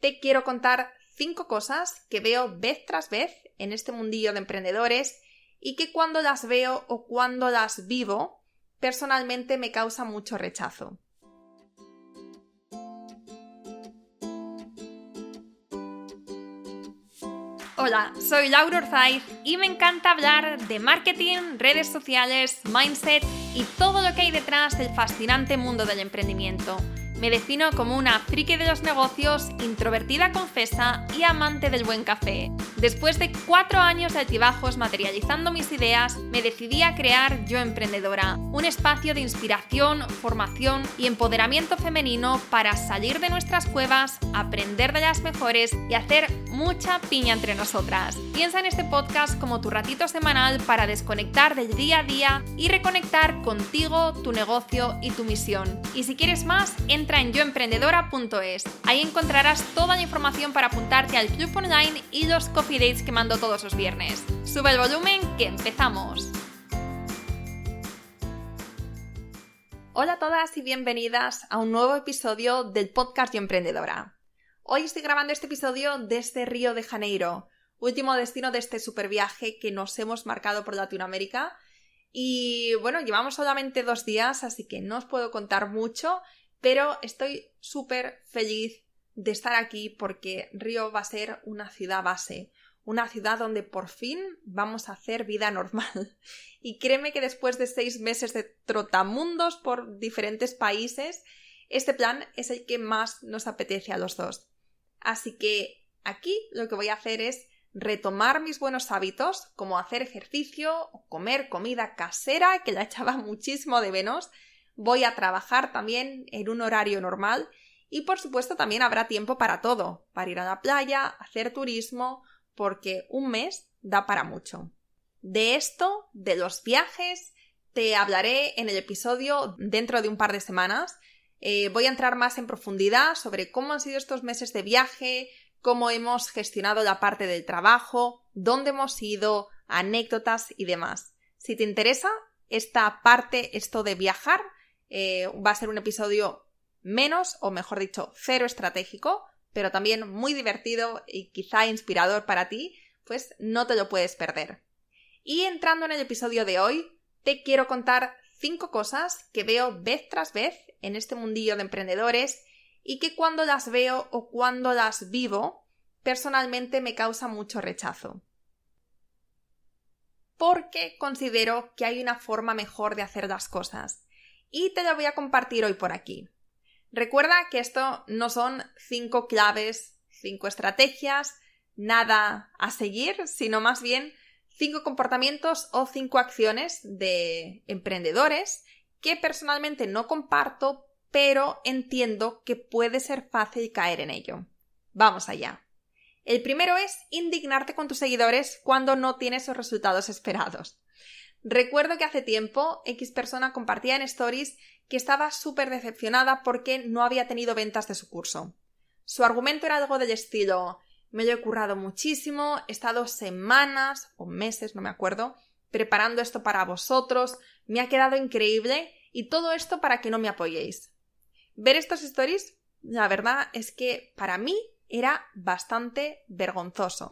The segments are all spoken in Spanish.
te quiero contar cinco cosas que veo vez tras vez en este mundillo de emprendedores y que cuando las veo o cuando las vivo, personalmente me causa mucho rechazo. Hola, soy Laura Orzaiz y me encanta hablar de marketing, redes sociales, mindset y todo lo que hay detrás del fascinante mundo del emprendimiento. Me defino como una friki de los negocios, introvertida confesa y amante del buen café. Después de cuatro años de altibajos materializando mis ideas, me decidí a crear Yo Emprendedora, un espacio de inspiración, formación y empoderamiento femenino para salir de nuestras cuevas, aprender de las mejores y hacer mucha piña entre nosotras. Piensa en este podcast como tu ratito semanal para desconectar del día a día y reconectar contigo, tu negocio y tu misión. Y si quieres más, entra en yoemprendedora.es. Ahí encontrarás toda la información para apuntarte al club online y los coffee dates que mando todos los viernes. Sube el volumen que empezamos. Hola a todas y bienvenidas a un nuevo episodio del podcast Yo Emprendedora. Hoy estoy grabando este episodio desde Río de Janeiro, último destino de este super viaje que nos hemos marcado por Latinoamérica. Y bueno, llevamos solamente dos días, así que no os puedo contar mucho, pero estoy súper feliz de estar aquí porque Río va a ser una ciudad base, una ciudad donde por fin vamos a hacer vida normal. Y créeme que después de seis meses de trotamundos por diferentes países, este plan es el que más nos apetece a los dos. Así que aquí lo que voy a hacer es retomar mis buenos hábitos, como hacer ejercicio o comer comida casera, que la echaba muchísimo de menos. Voy a trabajar también en un horario normal y por supuesto también habrá tiempo para todo, para ir a la playa, hacer turismo, porque un mes da para mucho. De esto, de los viajes, te hablaré en el episodio dentro de un par de semanas eh, voy a entrar más en profundidad sobre cómo han sido estos meses de viaje, cómo hemos gestionado la parte del trabajo, dónde hemos ido, anécdotas y demás. Si te interesa esta parte, esto de viajar, eh, va a ser un episodio menos, o mejor dicho, cero estratégico, pero también muy divertido y quizá inspirador para ti, pues no te lo puedes perder. Y entrando en el episodio de hoy, te quiero contar cinco cosas que veo vez tras vez en este mundillo de emprendedores y que cuando las veo o cuando las vivo, personalmente me causa mucho rechazo. Porque considero que hay una forma mejor de hacer las cosas. Y te lo voy a compartir hoy por aquí. Recuerda que esto no son cinco claves, cinco estrategias, nada a seguir, sino más bien cinco comportamientos o cinco acciones de emprendedores que personalmente no comparto, pero entiendo que puede ser fácil caer en ello. Vamos allá. El primero es indignarte con tus seguidores cuando no tienes los resultados esperados. Recuerdo que hace tiempo X persona compartía en stories que estaba súper decepcionada porque no había tenido ventas de su curso. Su argumento era algo del estilo me lo he currado muchísimo, he estado semanas o meses, no me acuerdo, preparando esto para vosotros, me ha quedado increíble y todo esto para que no me apoyéis. Ver estos stories, la verdad es que para mí era bastante vergonzoso.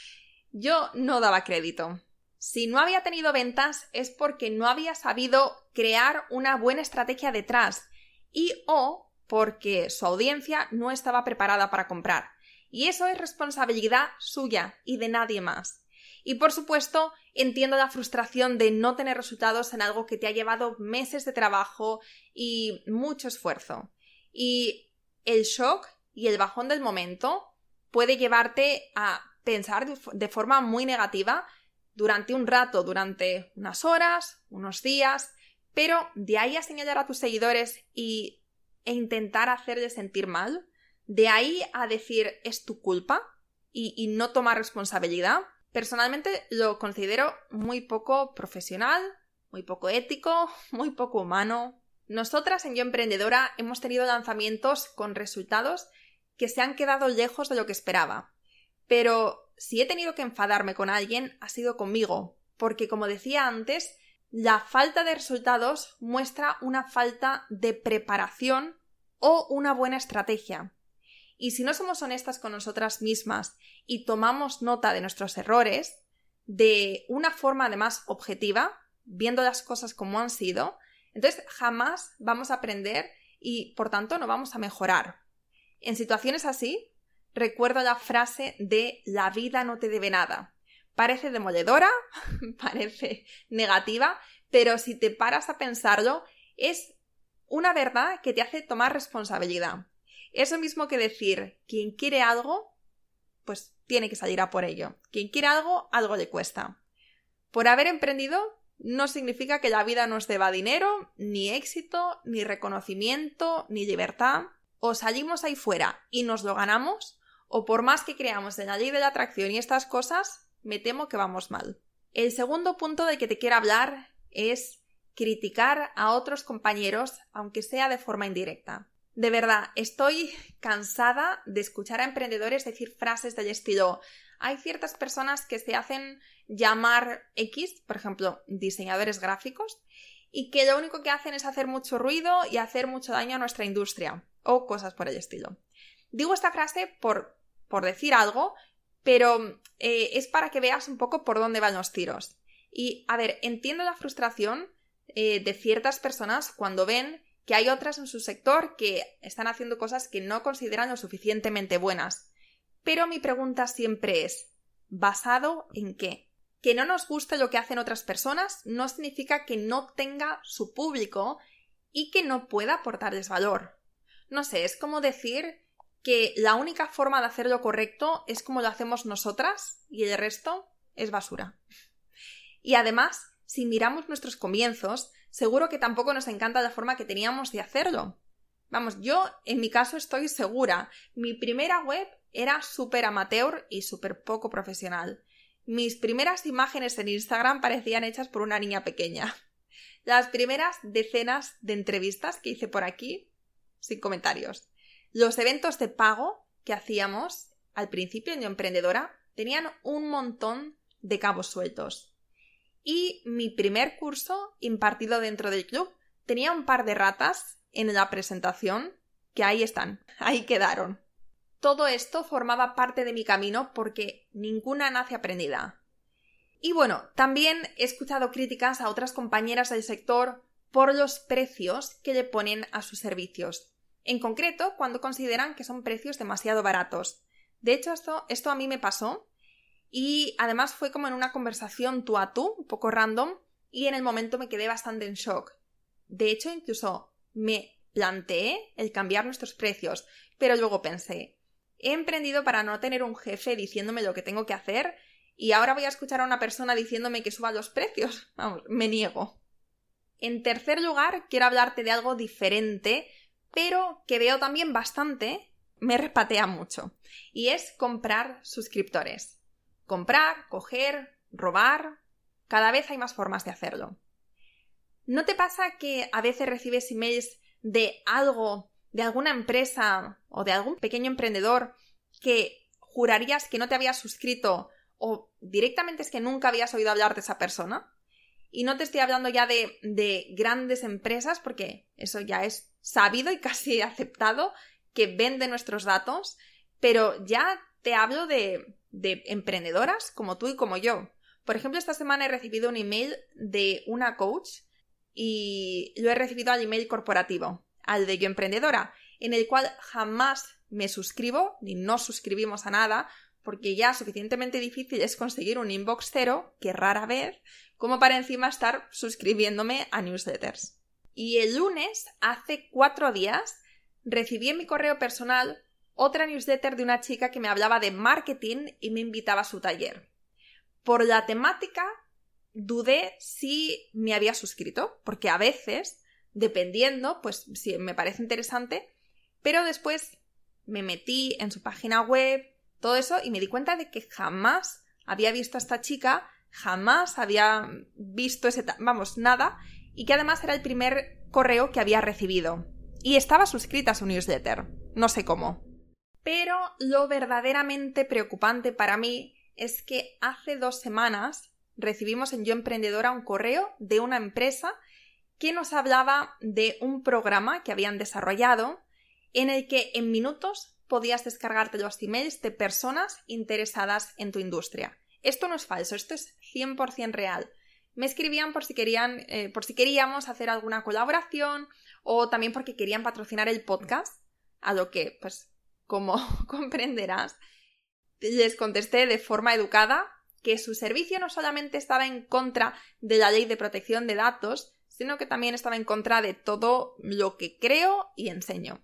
Yo no daba crédito. Si no había tenido ventas es porque no había sabido crear una buena estrategia detrás y o porque su audiencia no estaba preparada para comprar. Y eso es responsabilidad suya y de nadie más. Y por supuesto, entiendo la frustración de no tener resultados en algo que te ha llevado meses de trabajo y mucho esfuerzo. Y el shock y el bajón del momento puede llevarte a pensar de forma muy negativa durante un rato, durante unas horas, unos días, pero de ahí a señalar a tus seguidores y, e intentar hacerles sentir mal, de ahí a decir es tu culpa y, no tomar responsabilidad, personalmente lo considero muy poco profesional, muy poco ético, muy poco humano. Nosotras en Yo Emprendedora hemos tenido lanzamientos con resultados que se han quedado lejos de lo que esperaba. Pero si he tenido que enfadarme con alguien ha sido conmigo, porque como decía antes, la falta de resultados muestra una falta de preparación o una buena estrategia. Y si no somos honestas con nosotras mismas y tomamos nota de nuestros errores, de una forma además objetiva, viendo las cosas como han sido, entonces jamás vamos a aprender y por tanto no vamos a mejorar. En situaciones así, recuerdo la frase de la vida no te debe nada. Parece demoledora, parece negativa, pero si te paras a pensarlo, es una verdad que te hace tomar responsabilidad. Eso mismo que decir, quien quiere algo, pues tiene que salir a por ello. Quien quiere algo, algo le cuesta. Por haber emprendido, no significa que la vida nos deba dinero, ni éxito, ni reconocimiento, ni libertad. O salimos ahí fuera y nos lo ganamos, o por más que creamos en la ley de la atracción y estas cosas, me temo que vamos mal. El segundo punto de que te quiero hablar es criticar a otros compañeros, aunque sea de forma indirecta. De verdad, estoy cansada de escuchar a emprendedores decir frases del estilo hay ciertas personas que se hacen llamar X, por ejemplo, diseñadores gráficos, y que lo único que hacen es hacer mucho ruido y hacer mucho daño a nuestra industria, o cosas por el estilo. Digo esta frase por, por decir algo, pero eh, es para que veas un poco por dónde van los tiros. Y, a ver, entiendo la frustración eh, de ciertas personas cuando ven que hay otras en su sector que están haciendo cosas que no consideran lo suficientemente buenas. Pero mi pregunta siempre es, ¿basado en qué? Que no nos guste lo que hacen otras personas no significa que no tenga su público y que no pueda aportarles valor. No sé, es como decir que la única forma de hacer lo correcto es como lo hacemos nosotras y el resto es basura. Y además, si miramos nuestros comienzos, seguro que tampoco nos encanta la forma que teníamos de hacerlo. Vamos, yo en mi caso estoy segura. Mi primera web era súper amateur y súper poco profesional. Mis primeras imágenes en Instagram parecían hechas por una niña pequeña. Las primeras decenas de entrevistas que hice por aquí, sin comentarios. Los eventos de pago que hacíamos al principio en Yo Emprendedora tenían un montón de cabos sueltos. Y mi primer curso impartido dentro del club tenía un par de ratas en la presentación que ahí están, ahí quedaron. Todo esto formaba parte de mi camino porque ninguna nace aprendida. Y bueno, también he escuchado críticas a otras compañeras del sector por los precios que le ponen a sus servicios. En concreto, cuando consideran que son precios demasiado baratos. De hecho, esto, esto a mí me pasó y además fue como en una conversación tú a tú, un poco random, y en el momento me quedé bastante en shock. De hecho, incluso me planteé el cambiar nuestros precios, pero luego pensé, he emprendido para no tener un jefe diciéndome lo que tengo que hacer y ahora voy a escuchar a una persona diciéndome que suba los precios. Vamos, me niego. En tercer lugar, quiero hablarte de algo diferente, pero que veo también bastante, me repatea mucho, y es comprar suscriptores. Comprar, coger, robar. Cada vez hay más formas de hacerlo. ¿No te pasa que a veces recibes emails de algo, de alguna empresa o de algún pequeño emprendedor que jurarías que no te habías suscrito o directamente es que nunca habías oído hablar de esa persona? Y no te estoy hablando ya de, de grandes empresas, porque eso ya es sabido y casi aceptado que venden nuestros datos, pero ya te hablo de, de emprendedoras como tú y como yo. Por ejemplo, esta semana he recibido un email de una coach y lo he recibido al email corporativo, al de yo emprendedora, en el cual jamás me suscribo ni nos suscribimos a nada porque ya suficientemente difícil es conseguir un inbox cero, que rara vez, como para encima estar suscribiéndome a newsletters. Y el lunes, hace cuatro días, recibí en mi correo personal otra newsletter de una chica que me hablaba de marketing y me invitaba a su taller. Por la temática dudé si me había suscrito, porque a veces, dependiendo, pues si me parece interesante, pero después me metí en su página web, todo eso, y me di cuenta de que jamás había visto a esta chica, jamás había visto ese, vamos, nada, y que además era el primer correo que había recibido. Y estaba suscrita a su newsletter, no sé cómo. Pero lo verdaderamente preocupante para mí es que hace dos semanas recibimos en Yo Emprendedora un correo de una empresa que nos hablaba de un programa que habían desarrollado en el que en minutos podías descargarte los emails de personas interesadas en tu industria. Esto no es falso, esto es 100% real. Me escribían por si querían, eh, por si queríamos hacer alguna colaboración o también porque querían patrocinar el podcast, a lo que, pues, como comprenderás, les contesté de forma educada que su servicio no solamente estaba en contra de la ley de protección de datos, sino que también estaba en contra de todo lo que creo y enseño.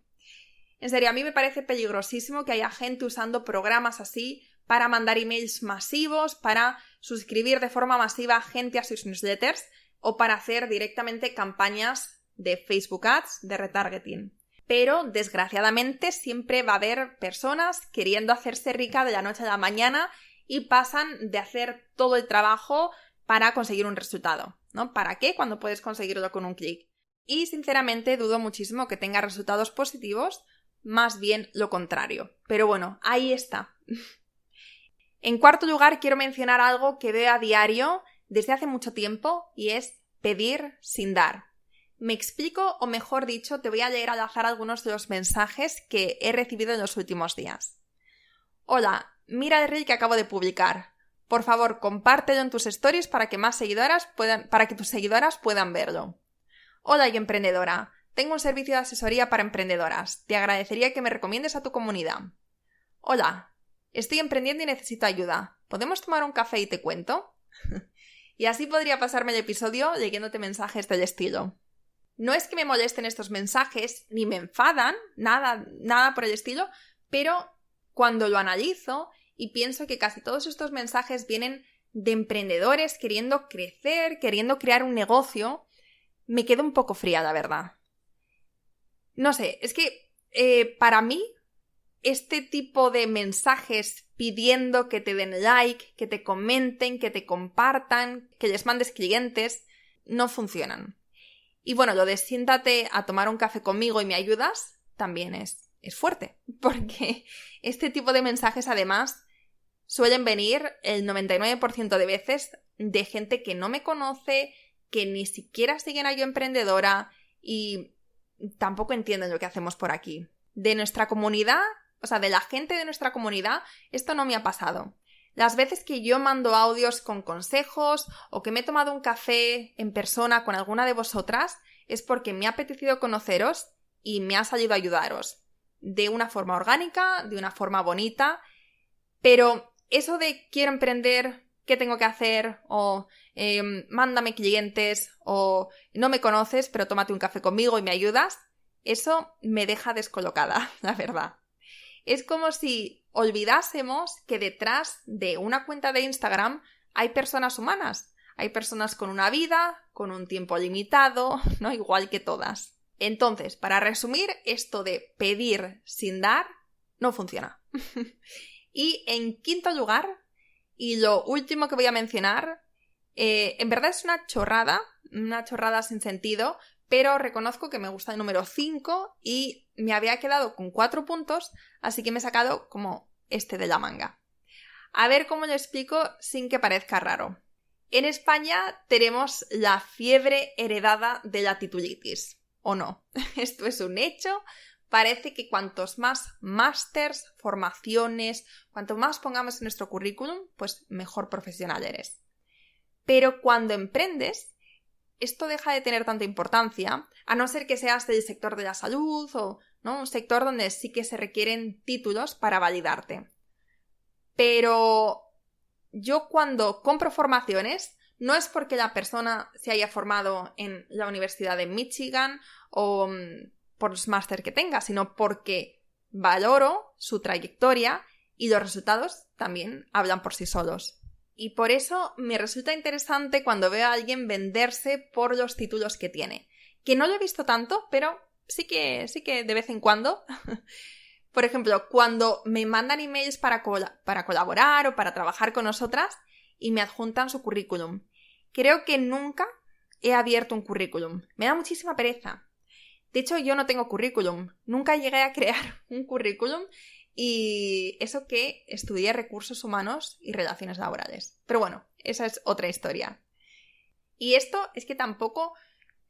En serio, a mí me parece peligrosísimo que haya gente usando programas así para mandar emails masivos, para suscribir de forma masiva gente a sus newsletters o para hacer directamente campañas de Facebook Ads de retargeting. Pero desgraciadamente siempre va a haber personas queriendo hacerse rica de la noche a la mañana y pasan de hacer todo el trabajo para conseguir un resultado, ¿no? ¿Para qué cuando puedes conseguirlo con un clic? Y sinceramente dudo muchísimo que tenga resultados positivos, más bien lo contrario. Pero bueno, ahí está. en cuarto lugar, quiero mencionar algo que veo a diario desde hace mucho tiempo y es pedir sin dar. Me explico, o mejor dicho, te voy a leer al azar algunos de los mensajes que he recibido en los últimos días. Hola, mira el reel que acabo de publicar. Por favor, compártelo en tus stories para que más seguidoras puedan, para que tus seguidoras puedan verlo. Hola y emprendedora. Tengo un servicio de asesoría para emprendedoras. Te agradecería que me recomiendes a tu comunidad. Hola. Estoy emprendiendo y necesito ayuda. ¿Podemos tomar un café y te cuento? y así podría pasarme el episodio leyéndote mensajes del estilo. No es que me molesten estos mensajes, ni me enfadan, nada, nada por el estilo, pero cuando lo analizo y pienso que casi todos estos mensajes vienen de emprendedores queriendo crecer, queriendo crear un negocio, me quedo un poco fría, la verdad. No sé, es que eh, para mí este tipo de mensajes pidiendo que te den like, que te comenten, que te compartan, que les mandes clientes, no funcionan. Y bueno, lo de siéntate a tomar un café conmigo y me ayudas también es, es fuerte, porque este tipo de mensajes además suelen venir el 99% de veces de gente que no me conoce, que ni siquiera siguen a yo emprendedora y tampoco entienden lo que hacemos por aquí. De nuestra comunidad, o sea, de la gente de nuestra comunidad, esto no me ha pasado. Las veces que yo mando audios con consejos o que me he tomado un café en persona con alguna de vosotras es porque me ha apetecido conoceros y me ha salido a ayudaros. De una forma orgánica, de una forma bonita, pero eso de quiero emprender, qué tengo que hacer, o em, mándame clientes, o no me conoces, pero tómate un café conmigo y me ayudas, eso me deja descolocada, la verdad. Es como si olvidásemos que detrás de una cuenta de Instagram hay personas humanas, hay personas con una vida, con un tiempo limitado, ¿no? Igual que todas. Entonces, para resumir, esto de pedir sin dar no funciona. y en quinto lugar, y lo último que voy a mencionar, eh, en verdad es una chorrada, una chorrada sin sentido, pero reconozco que me gusta el número 5 y me había quedado con 4 puntos, así que me he sacado como este de la manga. A ver cómo lo explico sin que parezca raro. En España tenemos la fiebre heredada de la titulitis, ¿o no? Esto es un hecho. Parece que cuantos más másters, formaciones, cuanto más pongamos en nuestro currículum, pues mejor profesional eres. Pero cuando emprendes, esto deja de tener tanta importancia, a no ser que seas del sector de la salud o ¿no? un sector donde sí que se requieren títulos para validarte. Pero yo cuando compro formaciones, no es porque la persona se haya formado en la Universidad de Michigan o mm, por los máster que tenga, sino porque valoro su trayectoria y los resultados también hablan por sí solos. Y por eso me resulta interesante cuando veo a alguien venderse por los títulos que tiene. Que no lo he visto tanto, pero sí que, sí que de vez en cuando. por ejemplo, cuando me mandan emails para, para colaborar o para trabajar con nosotras y me adjuntan su currículum. Creo que nunca he abierto un currículum. Me da muchísima pereza. De hecho, yo no tengo currículum. Nunca llegué a crear un currículum y eso que estudié recursos humanos y relaciones laborales. Pero bueno, esa es otra historia. Y esto es que tampoco...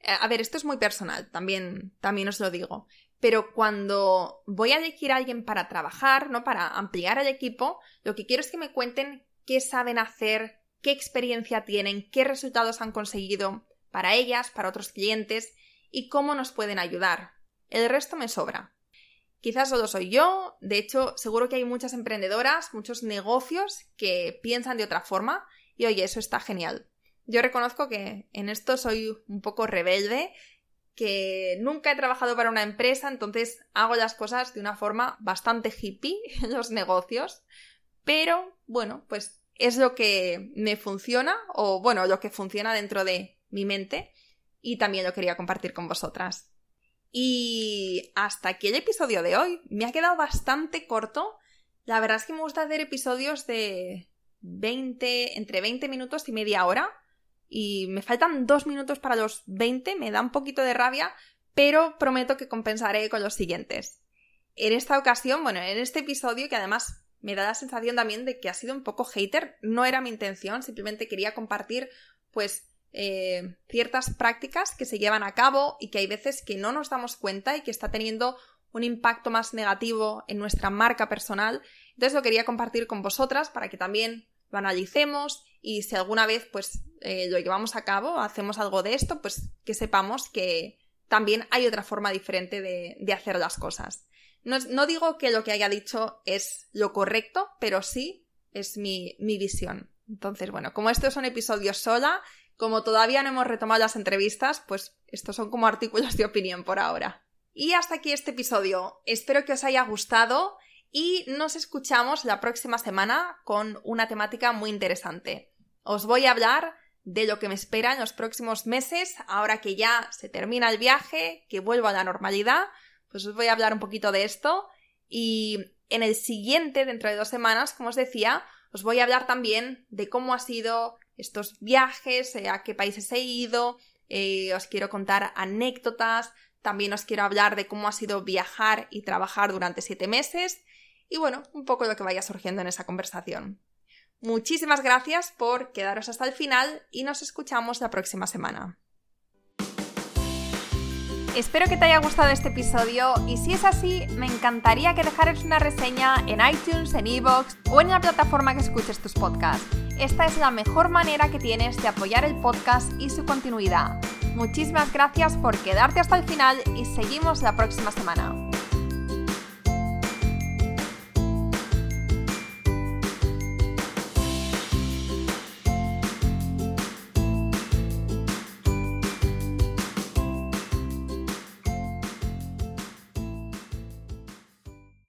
Eh, a ver, esto es muy personal, también, también os lo digo. pero cuando voy a elegir a alguien para trabajar, ¿no? Para ampliar el equipo, lo que quiero es que me cuenten qué saben hacer, qué experiencia tienen, qué resultados han conseguido para ellas, para otros clientes y cómo nos pueden ayudar. El resto me sobra. Quizás solo soy yo, de hecho seguro que hay muchas emprendedoras, muchos negocios que piensan de otra forma y oye, eso está genial. Yo reconozco que en esto soy un poco rebelde, que nunca he trabajado para una empresa, entonces hago las cosas de una forma bastante hippie en los negocios, pero bueno, pues es lo que me funciona o bueno, lo que funciona dentro de mi mente y también lo quería compartir con vosotras. Y hasta aquí el episodio de hoy. Me ha quedado bastante corto. La verdad es que me gusta hacer episodios de 20, entre 20 minutos y media hora. Y me faltan dos minutos para los 20, me da un poquito de rabia, pero prometo que compensaré con los siguientes. En esta ocasión, bueno, en este episodio, que además me da la sensación también de que ha sido un poco hater, no era mi intención, simplemente quería compartir, pues, eh, ciertas prácticas que se llevan a cabo y que hay veces que no nos damos cuenta y que está teniendo un impacto más negativo en nuestra marca personal. Entonces lo quería compartir con vosotras para que también lo analicemos y si alguna vez pues eh, lo llevamos a cabo, hacemos algo de esto, pues que sepamos que también hay otra forma diferente de, hacer las cosas. No, no, digo que lo que haya dicho es lo correcto, pero sí es mi, mi visión. Entonces, bueno, como esto es un episodio sola, como todavía no hemos retomado las entrevistas, pues estos son como artículos de opinión por ahora. Y hasta aquí este episodio. Espero que os haya gustado y nos escuchamos la próxima semana con una temática muy interesante. Os voy a hablar de lo que me espera en los próximos meses, ahora que ya se termina el viaje, que vuelvo a la normalidad, pues os voy a hablar un poquito de esto y en el siguiente, dentro de dos semanas, como os decía, os voy a hablar también de cómo ha sido estos viajes, eh, a qué países he ido, eh, os quiero contar anécdotas, también os quiero hablar de cómo ha sido viajar y trabajar durante siete meses y bueno, un poco lo que vaya surgiendo en esa conversación. Muchísimas gracias por quedaros hasta el final y nos escuchamos la próxima semana. Espero que te haya gustado este episodio y si es así, me encantaría que dejaras una reseña en iTunes, en Evox o en la plataforma que escuches tus podcasts. Esta es la mejor manera que tienes de apoyar el podcast y su continuidad. Muchísimas gracias por quedarte hasta el final y seguimos la próxima semana.